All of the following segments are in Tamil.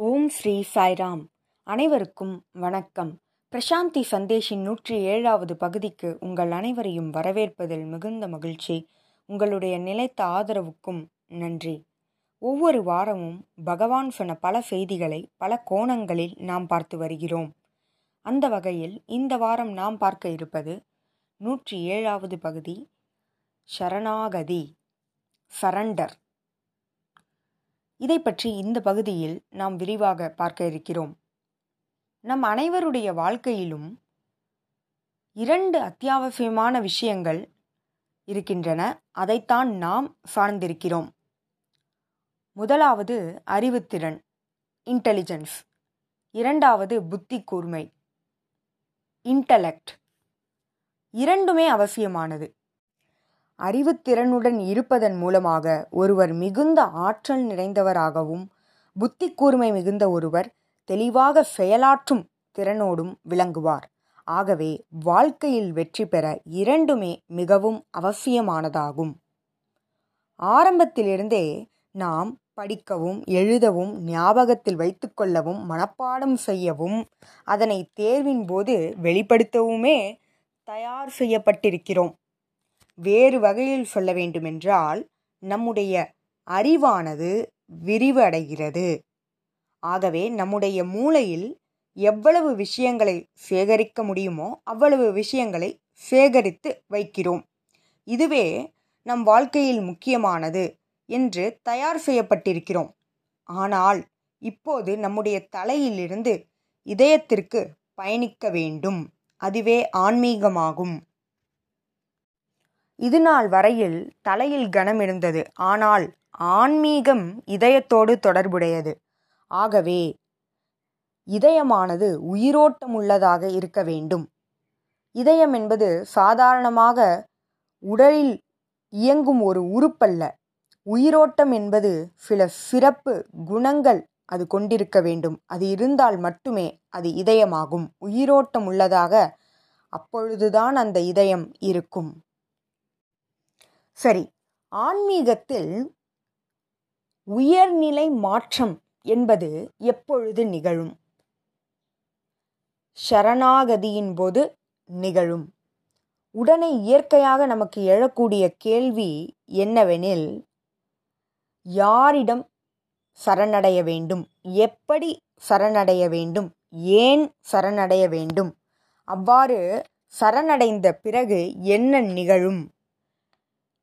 ஓம் ஸ்ரீ சாய்ராம். அனைவருக்கும் வணக்கம். பிரசாந்தி சந்தேஷின் நூற்றி ஏழாவது பகுதிக்கு உங்கள் அனைவரையும் வரவேற்பதில் மிகுந்த மகிழ்ச்சி. உங்களுடைய நிலைத்த ஆதரவுக்கும் நன்றி. ஒவ்வொரு வாரமும் பகவான் சொன்ன பல செய்திகளை பல கோணங்களில் நாம் பார்த்து வருகிறோம். அந்த வகையில் இந்த வாரம் நாம் பார்க்க இருப்பது நூற்றி ஏழாவது பகுதி சரணாகதி சரண்டர். இதை பற்றி இந்த பகுதியில் நாம் விரிவாக பார்க்க இருக்கிறோம். நம் அனைவருடைய வாழ்க்கையிலும் இரண்டு அத்தியாவசியமான விஷயங்கள் இருக்கின்றன. அதைத்தான் நாம் சார்ந்திருக்கிறோம். முதலாவது அறிவுத்திறன் இன்டெலிஜென்ஸ் இரண்டாவது புத்தி கூர்மை இன்டலெக்ட் இரண்டுமே அவசியமானது. அறிவுத்திறனுடன் இருப்பதன் மூலமாக ஒருவர் மிகுந்த ஆற்றல் நிறைந்தவராகவும் புத்தி கூர்மை மிகுந்த ஒருவர் தெளிவாக செயலாற்றும் திறனோடும் விளங்குவார். ஆகவே வாழ்க்கையில் வெற்றி பெற இரண்டுமே மிகவும் அவசியமானதாகும். ஆரம்பத்திலிருந்தே நாம் படிக்கவும் எழுதவும் ஞாபகத்தில் வைத்துக்கொள்ளவும் மனப்பாடம் செய்யவும் அதனை தேர்வின் போது வெளிப்படுத்தவுமே தயார் செய்யப்பட்டிருக்கிறோம். வேறு வகையில் சொல்ல வேண்டுமென்றால் நம்முடைய அறிவானது விரிவடைகிறது. ஆகவே நம்முடைய மூளையில் எவ்வளவு விஷயங்களை சேகரிக்க முடியுமோ அவ்வளவு விஷயங்களை சேகரித்து வைக்கிறோம். இதுவே நம் வாழ்க்கையில் முக்கியமானது என்று தயார் செய்யப்பட்டிருக்கிறோம். ஆனால் இப்போது நம்முடைய தலையிலிருந்து இதயத்திற்கு பயணிக்க வேண்டும். அதுவே ஆன்மீகமாகும். இது நாள் வரையில் தலையில் கனம் இருந்தது. ஆனால் ஆன்மீகம் இதயத்தோடு தொடர்புடையது. ஆகவே இதயமானது உயிரோட்டமுள்ளதாக இருக்க வேண்டும். இதயம் என்பது சாதாரணமாக உடலில் இயங்கும் ஒரு உறுப்பல்ல. உயிரோட்டம் என்பது சில சிறப்பு குணங்கள் அது கொண்டிருக்க வேண்டும். அது இருந்தால் மட்டுமே அது இதயமாகும். உயிரோட்டம் உள்ளதாக அப்பொழுதுதான் அந்த இதயம் இருக்கும். சரி ஆன்மீகத்தில் உயர்நிலை மாற்றம் என்பது எப்பொழுது நிகழும்? சரணாகதியின் போது நிகழும். உடனே இயற்கையாக நமக்கு எழக்கூடிய கேள்வி என்னவெனில் யாரிடம் சரணடைய வேண்டும்? எப்படி சரணடைய வேண்டும்? ஏன் சரணடைய வேண்டும்? அவ்வாறு சரணடைந்த பிறகு என்ன நிகழும்?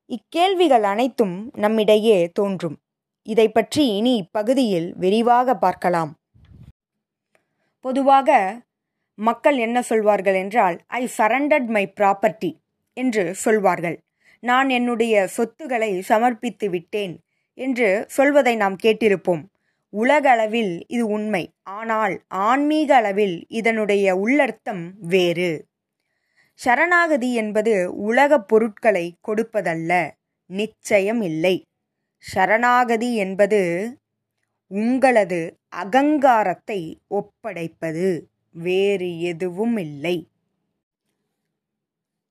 இக்கேள்விகள் அனைத்தும் நம்மிடையே தோன்றும். இதை பற்றி இனி இப்பகுதியில் விரிவாக பார்க்கலாம். பொதுவாக மக்கள் என்ன சொல்வார்கள் என்றால் ஐ சரண்டட் மை ப்ராப்பர்ட்டி என்று சொல்வார்கள். நான் என்னுடைய சொத்துக்களை சமர்ப்பித்து விட்டேன் என்று சொல்வதை நாம் கேட்டிருப்போம். உலக அளவில் இது உண்மை. ஆனால் ஆன்மீக அளவில் இதனுடைய உள்ளர்த்தம் வேறு. சரணாகதி என்பது உலகப் பொருட்களை கொடுப்பதல்ல நிச்சயம் இல்லை சரணாகதி என்பது உங்களது அகங்காரத்தை ஒப்படைப்பது வேறு எதுவும் இல்லை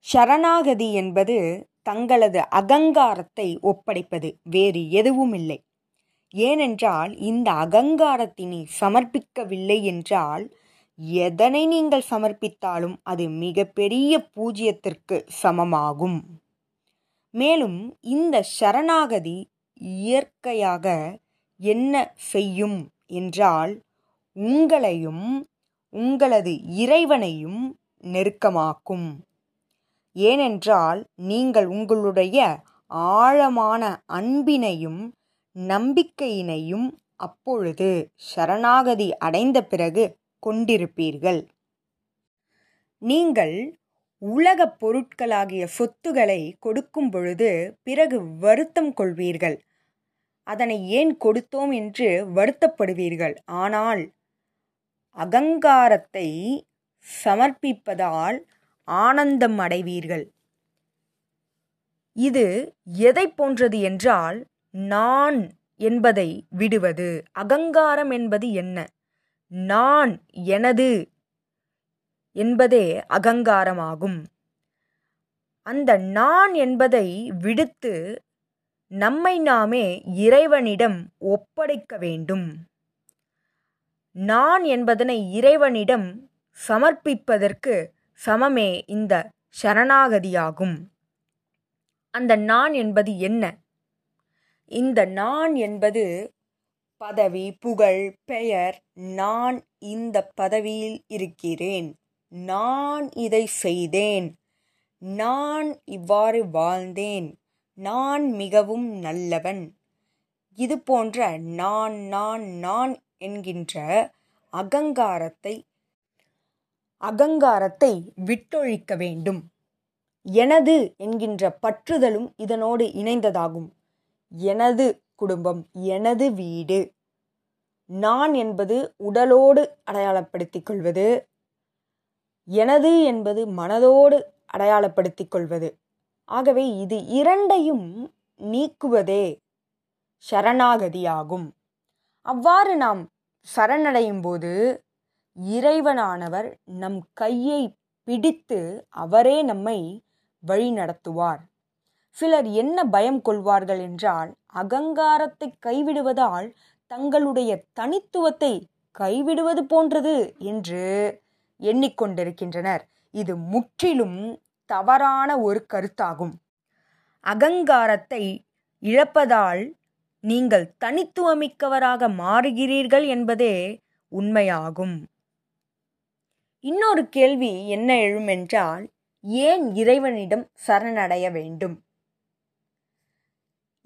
சரணாகதி என்பது தங்களது அகங்காரத்தை ஒப்படைப்பது வேறு எதுவும் இல்லை ஏனென்றால் இந்த அகங்காரத்தினை சமர்ப்பிக்கவில்லை என்றால் எதனை நீங்கள் சமர்ப்பித்தாலும் அது மிகப்பெரிய பூஜ்யத்திற்கு சமமாகும். மேலும் இந்த சரணாகதி இயற்கையாக என்ன செய்யும் என்றால் உங்களையும் உங்களது இறைவனையும் நெருக்கமாக்கும். ஏனென்றால் நீங்கள் உங்களுடைய ஆழமான அன்பினையும் நம்பிக்கையினையும் அப்பொழுது சரணாகதி அடைந்த பிறகு கொண்டிருப்பீர்கள். நீங்கள் உலகப் பொருட்களாகிய சொத்துகளை கொடுக்கும் பொழுது பிறகு வருத்தம் கொள்வீர்கள். அதனை ஏன் கொடுத்தோம் என்று வருத்தப்படுவீர்கள். ஆனால் அகங்காரத்தை சமர்ப்பிப்பதால் ஆனந்தம் அடைவீர்கள். இது எதை போன்றது என்றால் நான் என்பதை விடுவது. அகங்காரம் என்பது என்ன? நான் எனது என்பதே அகங்காரமாகும். அந்த நான் என்பதை விடுத்து நம்மை நாமே இறைவனிடம் ஒப்படைக்க வேண்டும். நான் என்பதனை இறைவனிடம் சமர்ப்பிப்பதற்கு சமமே இந்த சரணாகதியாகும். அந்த நான் என்பது என்ன? இந்த நான் என்பது பதவி புகழ் பெயர் நான் இந்த பதவியில் இருக்கிறேன். நான் இதை செய்தேன். நான் இவ்வாறு வாழ்ந்தேன். நான் மிகவும் நல்லவன். இது போன்ற நான் நான் நான் என்கின்ற அகங்காரத்தை அகங்காரத்தை விட்டொழிக்க வேண்டும். எனது என்கின்ற பற்றுதலும் இதனோடு இணைந்ததாகும். எனது குடும்பம் எனது வீடு. நான் என்பது உடலோடு அடையாளப்படுத்திக் கொள்வது. எனது என்பது மனதோடு அடையாளப்படுத்திக் கொள்வது. ஆகவே இது இரண்டையும் நீக்குவதே சரணாகதியாகும். அவ்வாறு நாம் சரணடையும் போது இறைவனானவர் நம் கையை பிடித்து அவரே நம்மை வழி நடத்துவார் சிலர் என்ன பயம் கொள்வார்கள் என்றால் அகங்காரத்தை கைவிடுவதால் தங்களுடைய தனித்துவத்தை கைவிடுவது போன்றது என்று எண்ணிக்கொண்டிருக்கின்றனர். இது முற்றிலும் தவறான ஒரு கருத்தாகும். அகங்காரத்தை இழப்பதால் நீங்கள் தனித்துவமிக்கவராக மாறுகிறீர்கள் என்பதே உண்மையாகும். இன்னொரு கேள்வி என்ன எழுமென்றால் ஏன் இறைவனிடம் சரணடைய வேண்டும்?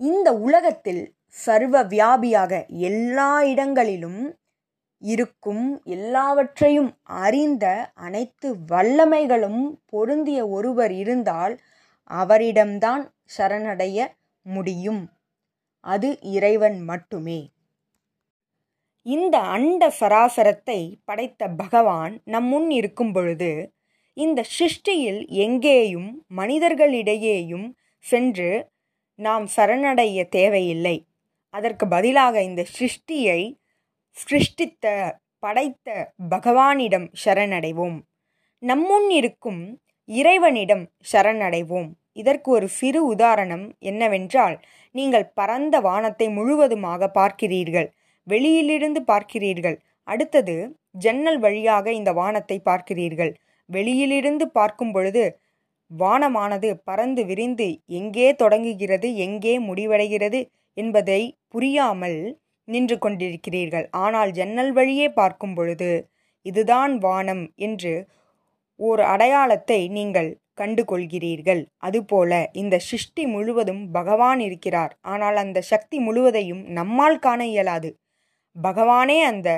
இந்த உலகத்தில் சர்வ வியாபியாக எல்லா இடங்களிலும் இருக்கும் எல்லாவற்றையும் அறிந்த அனைத்து வல்லமைகளும் பொருந்திய ஒருவர் இருந்தால் அவரிடம்தான் சரணடைய முடியும். அது இறைவன் மட்டுமே. இந்த அண்ட சராசரத்தை படைத்த பகவான் நம் முன் இருக்கும் பொழுது இந்த சிருஷ்டியில் எங்கேயும் மனிதர்களிடையேயும் சென்று நாம் சரணடைய தேவையில்லை. அதற்கு பதிலாக இந்த சிருஷ்டியை சிருஷ்டித்த படைத்த பகவானிடம் சரணடைவோம். நம்முன் இருக்கும் இறைவனிடம் சரணடைவோம். இதற்கு ஒரு சிறு உதாரணம் என்னவென்றால் நீங்கள் பரந்த வானத்தை முழுவதுமாக பார்க்கிறீர்கள். வெளியிலிருந்து பார்க்கிறீர்கள். அடுத்தது ஜன்னல் வழியாக இந்த வானத்தை பார்க்கிறீர்கள். வெளியிலிருந்து பார்க்கும் பொழுது வானமானது பறந்து விரிந்து எங்கே தொடங்குகிறது எங்கே முடிவடைகிறது என்பதை புரியாமல் நின்று கொண்டிருக்கிறீர்கள். ஆனால் ஜன்னல் வழியே பார்க்கும் பொழுது இதுதான் வானம் என்று ஓர் அடையாளத்தை நீங்கள் கண்டு கொள்கிறீர்கள் அதுபோல இந்த சிருஷ்டி முழுவதும் பகவான் இருக்கிறார். ஆனால் அந்த சக்தி முழுவதையும் நம்மால் காண இயலாது. பகவானே அந்த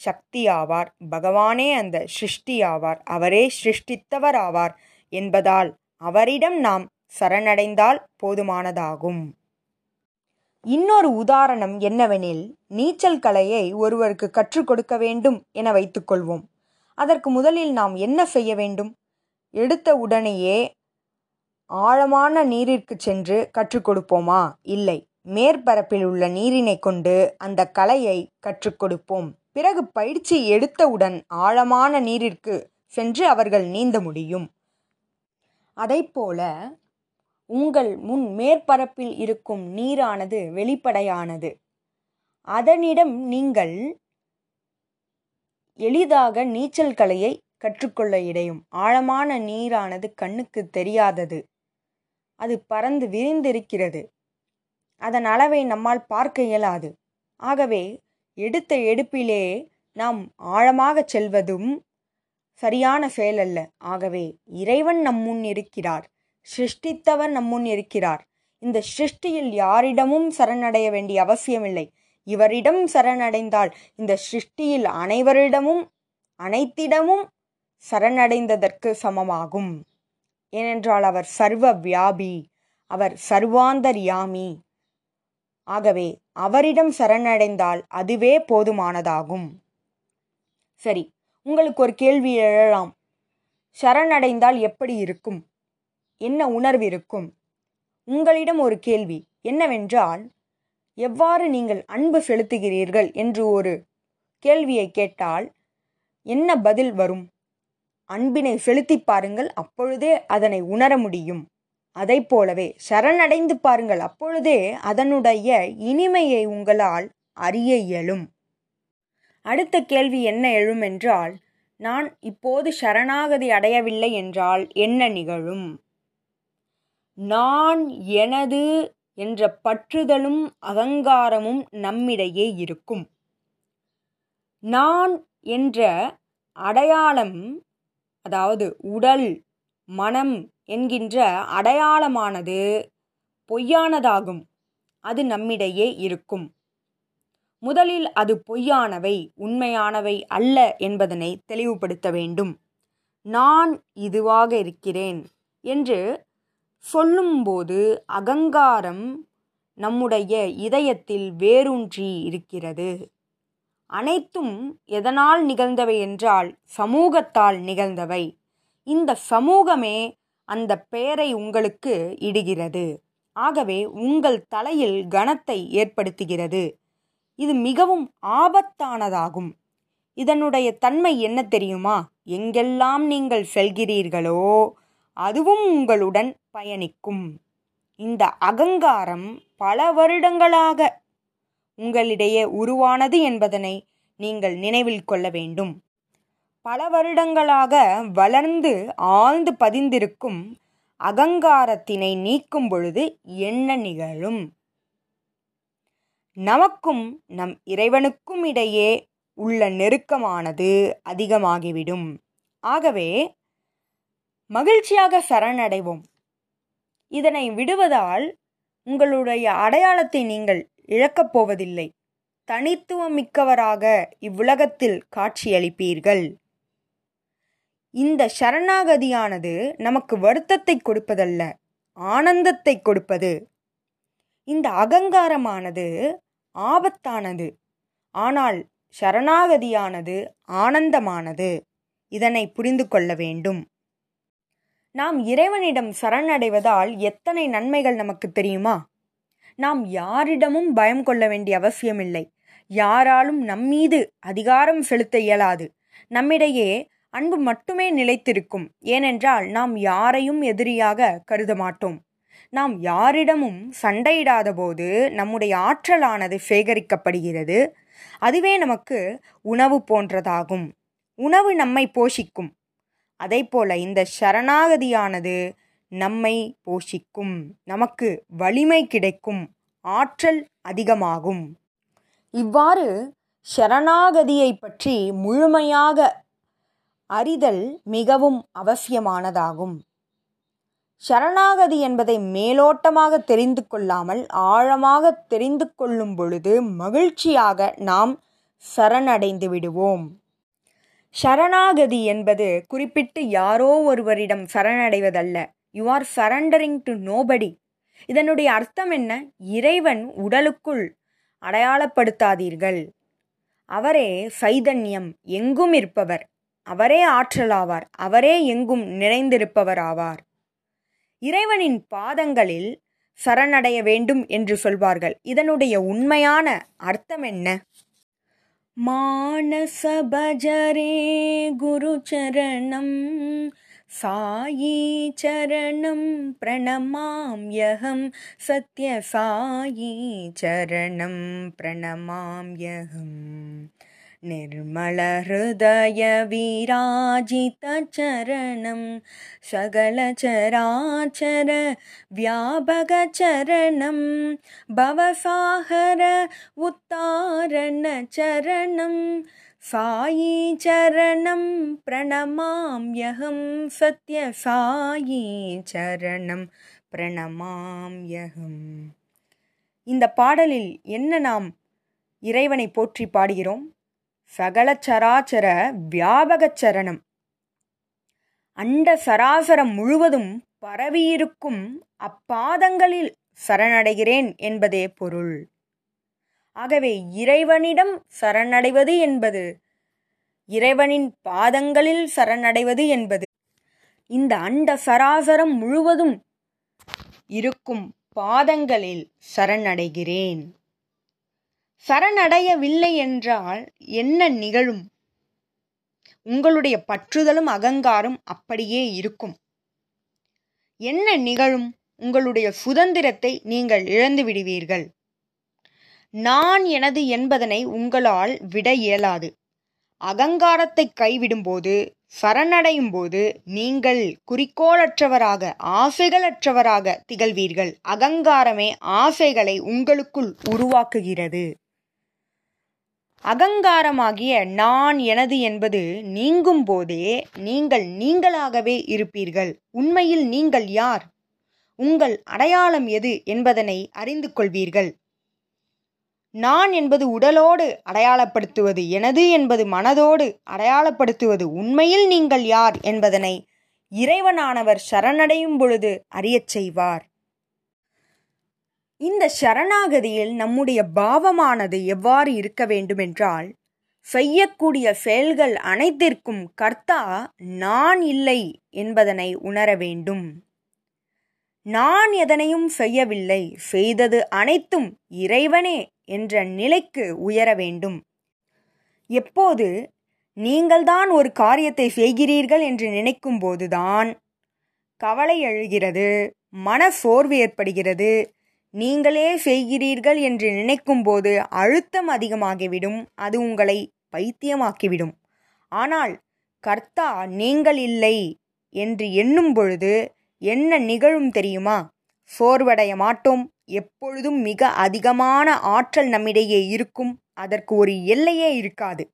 சக்தி ஆவார் பகவானே அந்த சிருஷ்டி ஆவார் அவரே சிருஷ்டித்தவர் ஆவார் என்பதால் அவரிடம் நாம் சரணடைந்தால் போதுமானதாகும். இன்னொரு உதாரணம் என்னவெனில் நீச்சல் கலையை ஒருவருக்கு கற்றுக் கொடுக்க வேண்டும் என வைத்துக்கொள்வோம் அதற்கு முதலில் நாம் என்ன செய்ய வேண்டும்? எடுத்த உடனேயே ஆழமான நீரிற்கு சென்று கற்றுக் கொடுப்போமா? இல்லை. மேற்பரப்பில் உள்ள நீரினை கொண்டு அந்த கலையை கற்றுக் கொடுப்போம். பிறகு பயிற்சி எடுத்தவுடன் ஆழமான நீரிற்கு சென்று அவர்கள் நீந்த முடியும். அதைப்போல உங்கள் முன் மேற்பரப்பில் இருக்கும் நீரானது வெளிப்படையானது. அதனிடம் நீங்கள் எளிதாக நீச்சல் கலையை கற்றுக்கொள்ள இடையும். ஆழமான நீரானது கண்ணுக்கு தெரியாதது. அது பறந்து விரிந்திருக்கிறது. அதன் அளவை நம்மால் பார்க்க இயலாது. ஆகவே எடுத்த எடுப்பிலே நாம் ஆழமாகச் செல்வதும் சரியான செயல் அல்ல. ஆகவே இறைவன் நம்முன் இருக்கிறார். சிருஷ்டித்தவர் நம்முன் இருக்கிறார். இந்த சிருஷ்டியில் யாரிடமும் சரணடைய வேண்டிய அவசியமில்லை. இவரிடம் சரணடைந்தால் இந்த சிருஷ்டியில் அனைவரிடமும் அனைத்திடமும் சரணடைந்ததற்கு சமமாகும். ஏனென்றால் அவர் சர்வ வியாபி அவர் சர்வாந்தர்யாமி ஆகவே அவரிடம் சரணடைந்தால் அதுவே போதுமானதாகும். சரி உங்களுக்கு ஒரு கேள்வி எழலாம். சரணடைந்தால் எப்படி இருக்கும்? என்ன உணர்வு இருக்கும்? உங்களிடம் ஒரு கேள்வி. என்னவென்றால் எவ்வாறு நீங்கள் அன்பு செலுத்துகிறீர்கள்? என்று ஒரு கேள்வியை கேட்டால் என்ன பதில் வரும்? அன்பினை செலுத்தி பாருங்கள் அப்பொழுதே அதனை உணர முடியும். அதை போலவே சரணடைந்து பாருங்கள் அப்பொழுதே அதனுடைய இனிமையை உங்களால் அறிய இயலும். அடுத்த கேள்வி என்ன எழும் என்றால் நான் இப்போது சரணாகதி அடையவில்லை என்றால் என்ன நிகழும்? நான் எனது என்ற பற்றுதலும் அகங்காரமும் நம்மிடையே இருக்கும். நான் என்ற அடையாளம் அதாவது உடல் மனம் என்கின்ற அடையாளமானது பொய்யானதாகும். அது நம்மிடையே இருக்கும். முதலில் அது பொய்யானவை உண்மையானவை அல்ல என்பதனை தெளிவுபடுத்த வேண்டும். நான் இதுவாக இருக்கிறேன் என்று சொல்லும்போது அகங்காரம் நம்முடைய இதயத்தில் வேரூன்றி இருக்கிறது. அனைத்தும் எதனால் நிகழ்ந்தவை என்றால் சமூகத்தால் நிகழ்ந்தவை. இந்த சமூகமே அந்த பெயரை உங்களுக்கு இடுகிறது. ஆகவே உங்கள் தலையில் கனத்தை ஏற்படுத்துகிறது. இது மிகவும் ஆபத்தானதாகும். இதனுடைய தன்மை என்ன தெரியுமா? எங்கெல்லாம் நீங்கள் செல்கிறீர்களோ அதுவும் உங்களுடன் பயணிக்கும். இந்த அகங்காரம் பல வருடங்களாக உங்களிடையே உருவானது என்பதனை நீங்கள் நினைவில் கொள்ள வேண்டும். பல வருடங்களாக வளர்ந்து ஆழ்ந்து பதிந்திருக்கும் அகங்காரத்தினை நீக்கும் பொழுது என்ன நிகழும்? நமக்கும் நம் இறைவனுக்கும் இடையே உள்ள நெருக்கமானது அதிகமாகிவிடும். ஆகவே மகிழ்ச்சியாக சரணடைவோம். இதனை விடுவதால் உங்களுடைய அடையாளத்தை நீங்கள் இழக்கப் போவதில்லை. தனித்துவம் மிக்கவராக இவ்வுலகத்தில் காட்சியளிப்பீர்கள். இந்த சரணாகதியானது நமக்கு வருத்தத்தை கொடுப்பதல்ல ஆனந்தத்தை கொடுப்பது. இந்த அகங்காரமானது ஆபத்தானது. ஆனால் சரணாகதியானது ஆனந்தமானது. இதனை புரிந்து கொள்ள வேண்டும். நாம் இறைவனிடம் சரணடைவதால் எத்தனை நன்மைகள் நமக்கு தெரியுமா? நாம் யாரிடமும் பயம் கொள்ள வேண்டிய அவசியமில்லை. யாராலும் நம்மீது அதிகாரம் செலுத்த இயலாது. நம்மிடையே அன்பு மட்டுமே நிலைத்திருக்கும். ஏனென்றால் நாம் யாரையும் எதிரியாக கருத மாட்டோம் நாம் யாரிடமும் சண்டையிடாத போது நம்முடைய ஆற்றலானது சேகரிக்கப்படுகிறது. அதுவே நமக்கு உணவு போன்றதாகும். உணவு நம்மை போஷிக்கும். அதை போல இந்த சரணாகதியானது நம்மை போஷிக்கும். நமக்கு வலிமை கிடைக்கும். ஆற்றல் அதிகமாகும். இவ்வாறு சரணாகதியை பற்றி முழுமையாக அறிதல் மிகவும் அவசியமானதாகும். சரணாகதி என்பதை மேலோட்டமாக தெரிந்து கொள்ளாமல் ஆழமாக தெரிந்து கொள்ளும் பொழுது மகிழ்ச்சியாக நாம் சரணடைந்து விடுவோம். சரணாகதி என்பது குறிப்பிட்டு யாரோ ஒருவரிடம் சரணடைவதல்ல. You are surrendering to nobody இதனுடைய அர்த்தம் என்ன? இறைவன் உடலுக்குள் அடையாளப்படுத்தாதீர்கள். அவரே சைதன்யம் எங்கும் இருப்பவர். அவரே ஆற்றலாவார். அவரே எங்கும் நிறைந்திருப்பவர் ஆவார் இறைவனின் பாதங்களில் சரணடைய வேண்டும் என்று சொல்வார்கள். இதனுடைய உண்மையான அர்த்தம் என்ன? மானசபஜரே குரு சரணம் சாயி சரணம் பிரணமாம்யகம் சத்ய சாயி சரணம் பிரணமாம்யகம் निर्मलहृदयविराजितचरणं सकलचराचर व्यापकचरणं भवसाहर उत्तारणचरणं सायी चरणं प्रणमाम्यहं सत्यसायी சரணம் பிரணமாம்யகம் இந்த பாடலில் என்ன நாம் இறைவனை போற்றி பாடுகிறோம் சகல சராச்சர வியாபகச் சரணம். அண்ட சராசரம் முழுவதும் பரவியிருக்கும் அப்பாதங்களில் சரணடைகிறேன் என்பதே பொருள். ஆகவே இறைவனிடம் சரணடைவது என்பது இறைவனின் பாதங்களில் சரணடைவது என்பது இந்த அண்ட சராசரம் முழுவதும் இருக்கும் பாதங்களில் சரணடைகிறேன். சரணடையவில்லை என்றால் என்ன நிகழும்? உங்களுடைய பற்றுதலும் அகங்காரம் அப்படியே இருக்கும். என்ன நிகழும்? உங்களுடைய சுதந்திரத்தை நீங்கள் இழந்து விடுவீர்கள். நான் எனது என்பதனை உங்களால் விட இயலாது. அகங்காரத்தை கைவிடும்போது சரணடையும் போது நீங்கள் குறிக்கோளற்றவராக ஆசைகளற்றவராக திகழ்வீர்கள். அகங்காரமே ஆசைகளை உங்களுக்குள் உருவாக்குகிறது. அகங்காரமாகிய நான் எனது என்பது நீங்கும் போதே நீங்கள் நீங்களாகவே இருப்பீர்கள். உண்மையில் நீங்கள் யார்? உங்கள் அடையாளம் எது என்பதனை அறிந்து கொள்வீர்கள். நான் என்பது உடலோடு அடையாளப்படுத்துவது எனது என்பது மனதோடு அடையாளப்படுத்துவது உண்மையில் நீங்கள் யார் என்பதனை இறைவனானவர் சரணடையும் பொழுது அறியச் செய்வார். இந்த சரணாகதியில் நம்முடைய பாவமானது எவ்வாறு இருக்க வேண்டுமென்றால் செய்யக்கூடிய செயல்கள் அனைத்திற்கும் கர்த்தா நான் இல்லை என்பதனை உணர வேண்டும். நான் எதனையும் செய்யவில்லை செய்தது அனைத்தும் இறைவனே என்ற நிலைக்கு உயர வேண்டும். எப்போது நீங்கள்தான் ஒரு காரியத்தை செய்கிறீர்கள் என்று நினைக்கும் போதுதான் கவலை எழுகிறது மன சோர்வு ஏற்படுகிறது நீங்களே செய்கிறீர்கள் என்று நினைக்கும் போது அழுத்தம் அதிகமாகிவிடும் அது உங்களை பைத்தியமாக்கிவிடும். ஆனால் கர்த்தா நீங்கள் இல்லை என்று எண்ணும் பொழுது என்ன நிகழும் தெரியுமா? சோர்வடைய மாட்டோம். எப்பொழுதும் மிக அதிகமான ஆற்றல் நம்மிடையே இருக்கும். அதற்கு ஒரு எல்லையே இருக்காது.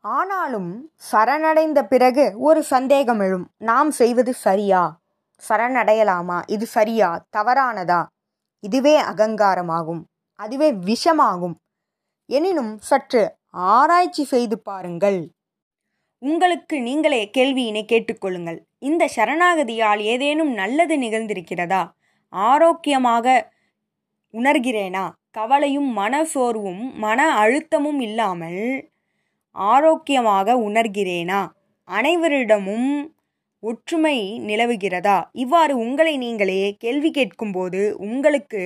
ஆனாலும் சரணடைந்த பிறகு ஒரு சந்தேகம் எழும். நாம் செய்வது சரியா? சரணடையலாமா? இது சரியா? தவறானதா? இதுவே அகங்காரமாகும் அதுவே விஷமாகும். எனினும் சற்று ஆராய்ச்சி செய்து பாருங்கள். உங்களுக்கு நீங்களே கேள்வியினை கேட்டுக்கொள்ளுங்கள். இந்த சரணாகதியால் ஏதேனும் நல்லது நிகழ்ந்திருக்கிறதா? ஆரோக்கியமாக உணர்கிறேனா? கவலையும் மன சோர்வும் மன அழுத்தமும் இல்லாமல் ஆரோக்கியமாக உணர்கிறேனா? அனைவரிடமும் ஒற்றுமை நிலவுகிறதா? இவ்வாறு உங்களை நீங்களே கேள்வி கேட்கும்போது உங்களுக்கு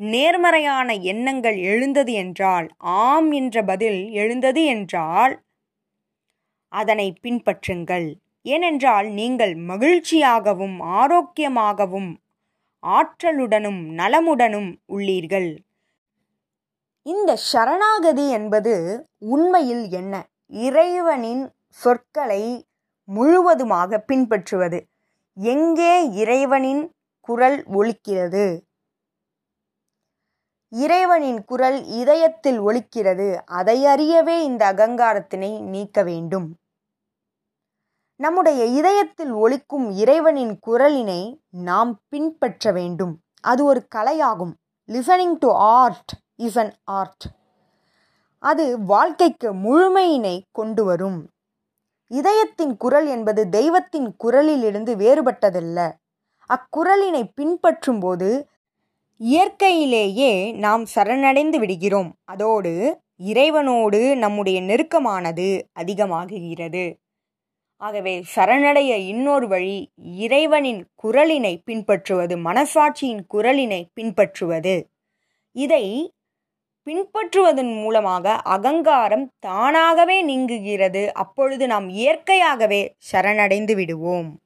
நேர்மறையான எண்ணங்கள் எழுந்தது என்றால் ஆம் என்ற பதில் எழுந்தது என்றால் அதனை பின்பற்றுங்கள். ஏனென்றால் நீங்கள் மகிழ்ச்சியாகவும் ஆரோக்கியமாகவும் ஆற்றலுடனும் நலமுடனும் உள்ளீர்கள். இந்த சரணாகதி என்பது உண்மையில் என்ன? இறைவனின் சொற்களை முழுவதுமாக பின்பற்றுவது. எங்கே இறைவனின் குரல் ஒலிக்கிறது? இறைவனின் குரல் இதயத்தில் ஒலிக்கிறது. அதை அறியவே இந்த அகங்காரத்தினை நீக்க வேண்டும். நம்முடைய இதயத்தில் ஒழிக்கும் இறைவனின் குரலினை நாம் பின்பற்ற வேண்டும். அது ஒரு கலையாகும். Listening to art is an art அது வாழ்க்கைக்கு முழுமையினை கொண்டு வரும். இதயத்தின் குரல் என்பது தெய்வத்தின் குரலிலிருந்து வேறுபட்டதல்ல. அக்குரலினை பின்பற்றும் போது இயற்கையிலேயே நாம் சரணடைந்து விடுகிறோம். அதோடு இறைவனோடு நம்முடைய நெருக்கமானது அதிகமாகுகிறது. ஆகவே சரணடைய இன்னொரு வழி இறைவனின் குரலினை பின்பற்றுவது மனசாட்சியின் குரலினை பின்பற்றுவது. இதை பின்பற்றுவதன் மூலமாக அகங்காரம் தானாகவே நீங்குகிறது. அப்பொழுது நாம் இயற்கையாகவே சரணடைந்து விடுவோம்.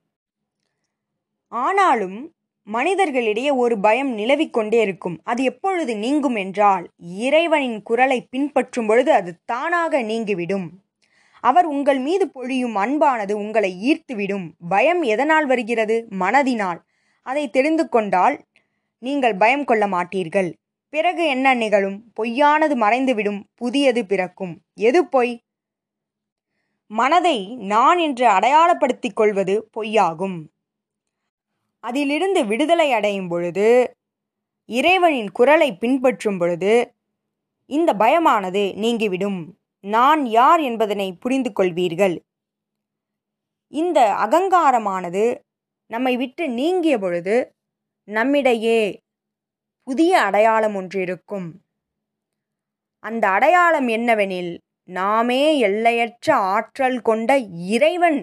ஆனாலும் மனிதர்களிடையே ஒரு பயம் நிலவிக்கொண்டே இருக்கும். அது எப்பொழுது நீங்கும் என்றால் இறைவனின் குரலை பின்பற்றும் பொழுது அது தானாக நீங்கிவிடும். அவர் உங்கள் மீது பொழியும் அன்பானது உங்களை ஈர்த்துவிடும். பயம் எதனால் வருகிறது? மனதினால். அதை தெரிந்து கொண்டால் நீங்கள் பயம் கொள்ள மாட்டீர்கள். பிறகு என்ன நிகழும்? பொய்யானது மறைந்துவிடும் புதியது பிறக்கும். எது பொய்? மனதை நான் என்று அடையாளப்படுத்திக் கொள்வது பொய்யாகும். அதிலிருந்து விடுதலை அடையும் பொழுது இறைவனின் குரலை பின்பற்றும் பொழுது இந்த பயமானது நீங்கிவிடும். நான் யார் என்பதனை புரிந்து கொள்வீர்கள். இந்த அகங்காரமானது நம்மை விட்டு நீங்கிய பொழுது நம்மிடையே புதிய அடையாளம் ஒன்று இருக்கும். அந்த அடையாளம் என்னவெனில் நாமே எல்லையற்ற ஆற்றல் கொண்ட இறைவன்.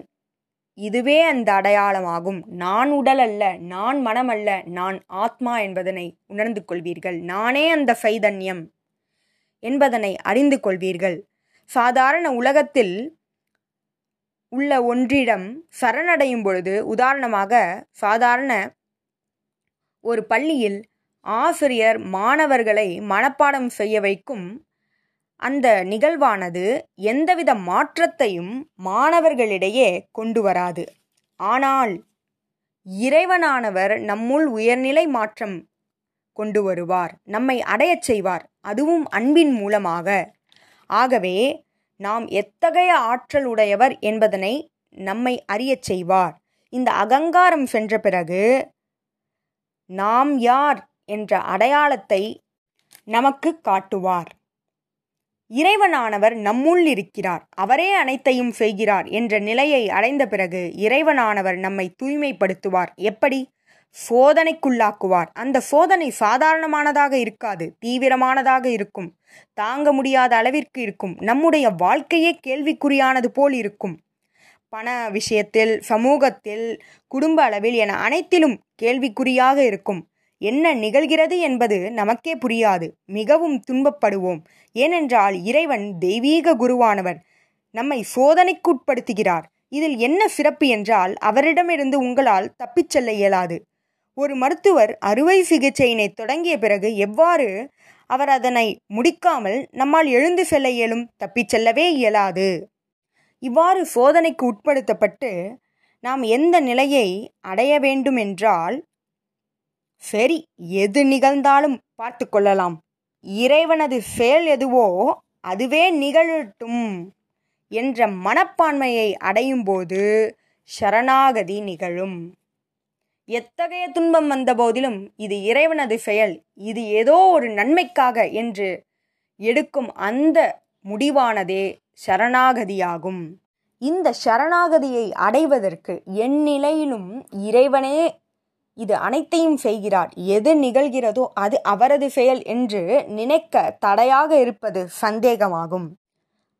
இதுவே அந்த அடையாளமாகும். நான் உடல் அல்ல நான் மனம் அல்ல நான் ஆத்மா என்பதனை உணர்ந்து கொள்வீர்கள். நானே அந்த சைதன்யம் என்பதனை அறிந்து கொள்வீர்கள். சாதாரண உலகத்தில் உள்ள ஒன்றிடம் சரணடையும் பொழுது உதாரணமாக சாதாரண ஒரு பள்ளியில் ஆசிரியர் மாணவர்களை மனப்பாடம் செய்ய வைக்கும் அந்த நிகழ்வானது எந்தவித மாற்றத்தையும் மாணவர்களிடையே கொண்டு வராது. ஆனால் இறைவனானவர் நம்முள் உயர்நிலை மாற்றம் கொண்டு வருவார் நம்மை அடையச் செய்வார். அதுவும் அன்பின் மூலமாக. ஆகவே நாம் எத்தகைய ஆற்றல் உடையவர் என்பதனை நம்மை அறியச் செய்வார். இந்த அகங்காரம் சென்ற பிறகு நாம் யார் என்ற அடையாளத்தை நமக்கு காட்டுவார். இறைவனானவர் நம்முள் இருக்கிறார். அவரே அனைத்தையும் செய்கிறார் என்ற நிலையை அடைந்த பிறகு இறைவனானவர் நம்மை தூய்மைப்படுத்துவார். எப்படி? சோதனைக்குள்ளாக்குவார். அந்த சோதனை சாதாரணமானதாக இருக்காது. தீவிரமானதாக இருக்கும். தாங்க முடியாத அளவிற்கு இருக்கும். நம்முடைய வாழ்க்கையே கேள்விக்குறியானது போல் இருக்கும். பண விஷயத்தில் சமூகத்தில் குடும்ப அளவில் என அனைத்திலும் கேள்விக்குறியாக இருக்கும். என்ன நிகழ்கிறது என்பது நமக்கே புரியாது. மிகவும் துன்பப்படுவோம். ஏனென்றால் இறைவன் தெய்வீக குருவானவர் நம்மை சோதனைக்குட்படுத்துகிறார். இதில் என்ன சிறப்பு என்றால் அவரிடமிருந்து உங்களால் தப்பிச் செல்ல இயலாது. ஒரு மருத்துவர் அறுவை சிகிச்சையினை தொடங்கிய பிறகு எவ்வாறு அவர் அதனை முடிக்காமல் நம்மால் எழுந்து செல்ல இயலும்? தப்பிச் செல்லவே இயலாது. இவ்வாறு சோதனைக்கு உட்படுத்தப்பட்டு நாம் எந்த நிலையை அடைய வேண்டும் என்றால் சரி எது நிகழ்ந்தாலும் பார்த்து கொள்ளலாம். இறைவனது செயல் எதுவோ அதுவே நிகழட்டும் என்ற மனப்பான்மையை அடையும்போது சரணாகதி நிகழும். எத்தகைய துன்பம் வந்த போதிலும் இது இறைவனது செயல் இது ஏதோ ஒரு நன்மைக்காக என்று எடுக்கும் அந்த முடிவானதே சரணாகதியாகும். இந்த சரணாகதியை அடைவதற்கு என் நிலையிலும் இறைவனே இது அனைத்தையும் செய்கிறார். எது நிகழ்கிறதோ அது அவரது செயல் என்று நினைக்க தடையாக இருப்பது சந்தேகமாகும்.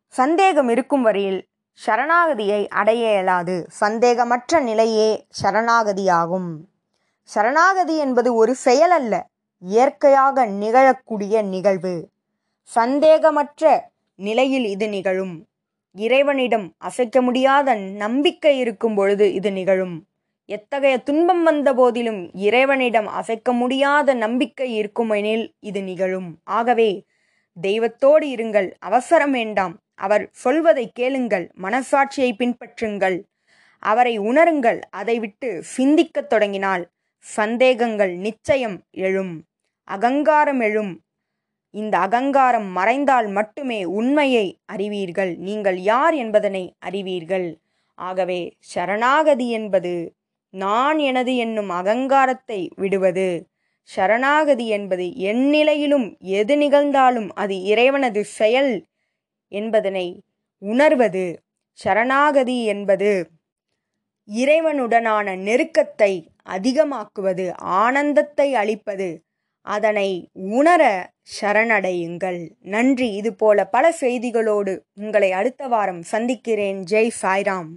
சந்தேகம் இருக்கும் வரையில் சரணாகதியை அடைய இயலாது. சந்தேகமற்ற நிலையே சரணாகதியாகும். சரணாகதி என்பது ஒரு செயல் அல்ல இயற்கையாக நிகழக்கூடிய நிகழ்வு. சந்தேகமற்ற நிலையில் இது நிகழும். இறைவனிடம் அசைக்க முடியாத நம்பிக்கை இருக்கும் பொழுது இது நிகழும். எத்தகைய துன்பம் வந்த போதிலும் இறைவனிடம் அசைக்க முடியாத நம்பிக்கை இருக்குமெனில் இது நிகழும். ஆகவே தெய்வத்தோடு இருங்கள் அவசரம் வேண்டாம். அவர் சொல்வதை கேளுங்கள் மனசாட்சியை பின்பற்றுங்கள். அவரை உணருங்கள் அதை விட்டு சிந்திக்கத் தொடங்கினால் சந்தேகங்கள் நிச்சயம் எழும். அகங்காரம் எழும். இந்த அகங்காரம் மறைந்தால் மட்டுமே உண்மையை அறிவீர்கள். நீங்கள் யார் என்பதனை அறிவீர்கள். ஆகவே சரணாகதி என்பது நான் எனது என்னும் அகங்காரத்தை விடுவது. சரணாகதி என்பது எந்நிலையிலும் எது நிகழ்ந்தாலும் அது இறைவனது செயல் என்பதனை உணர்வது. சரணாகதி என்பது இறைவனுடனான நெருக்கத்தை அதிகமாக்குவது ஆனந்தத்தை அளிப்பது. அதனை உணர சரணடையுங்கள். நன்றி. இதுபோல பல செய்திகளோடு உங்களை அடுத்த வாரம் சந்திக்கிறேன். ஜெய் சாய்ராம்.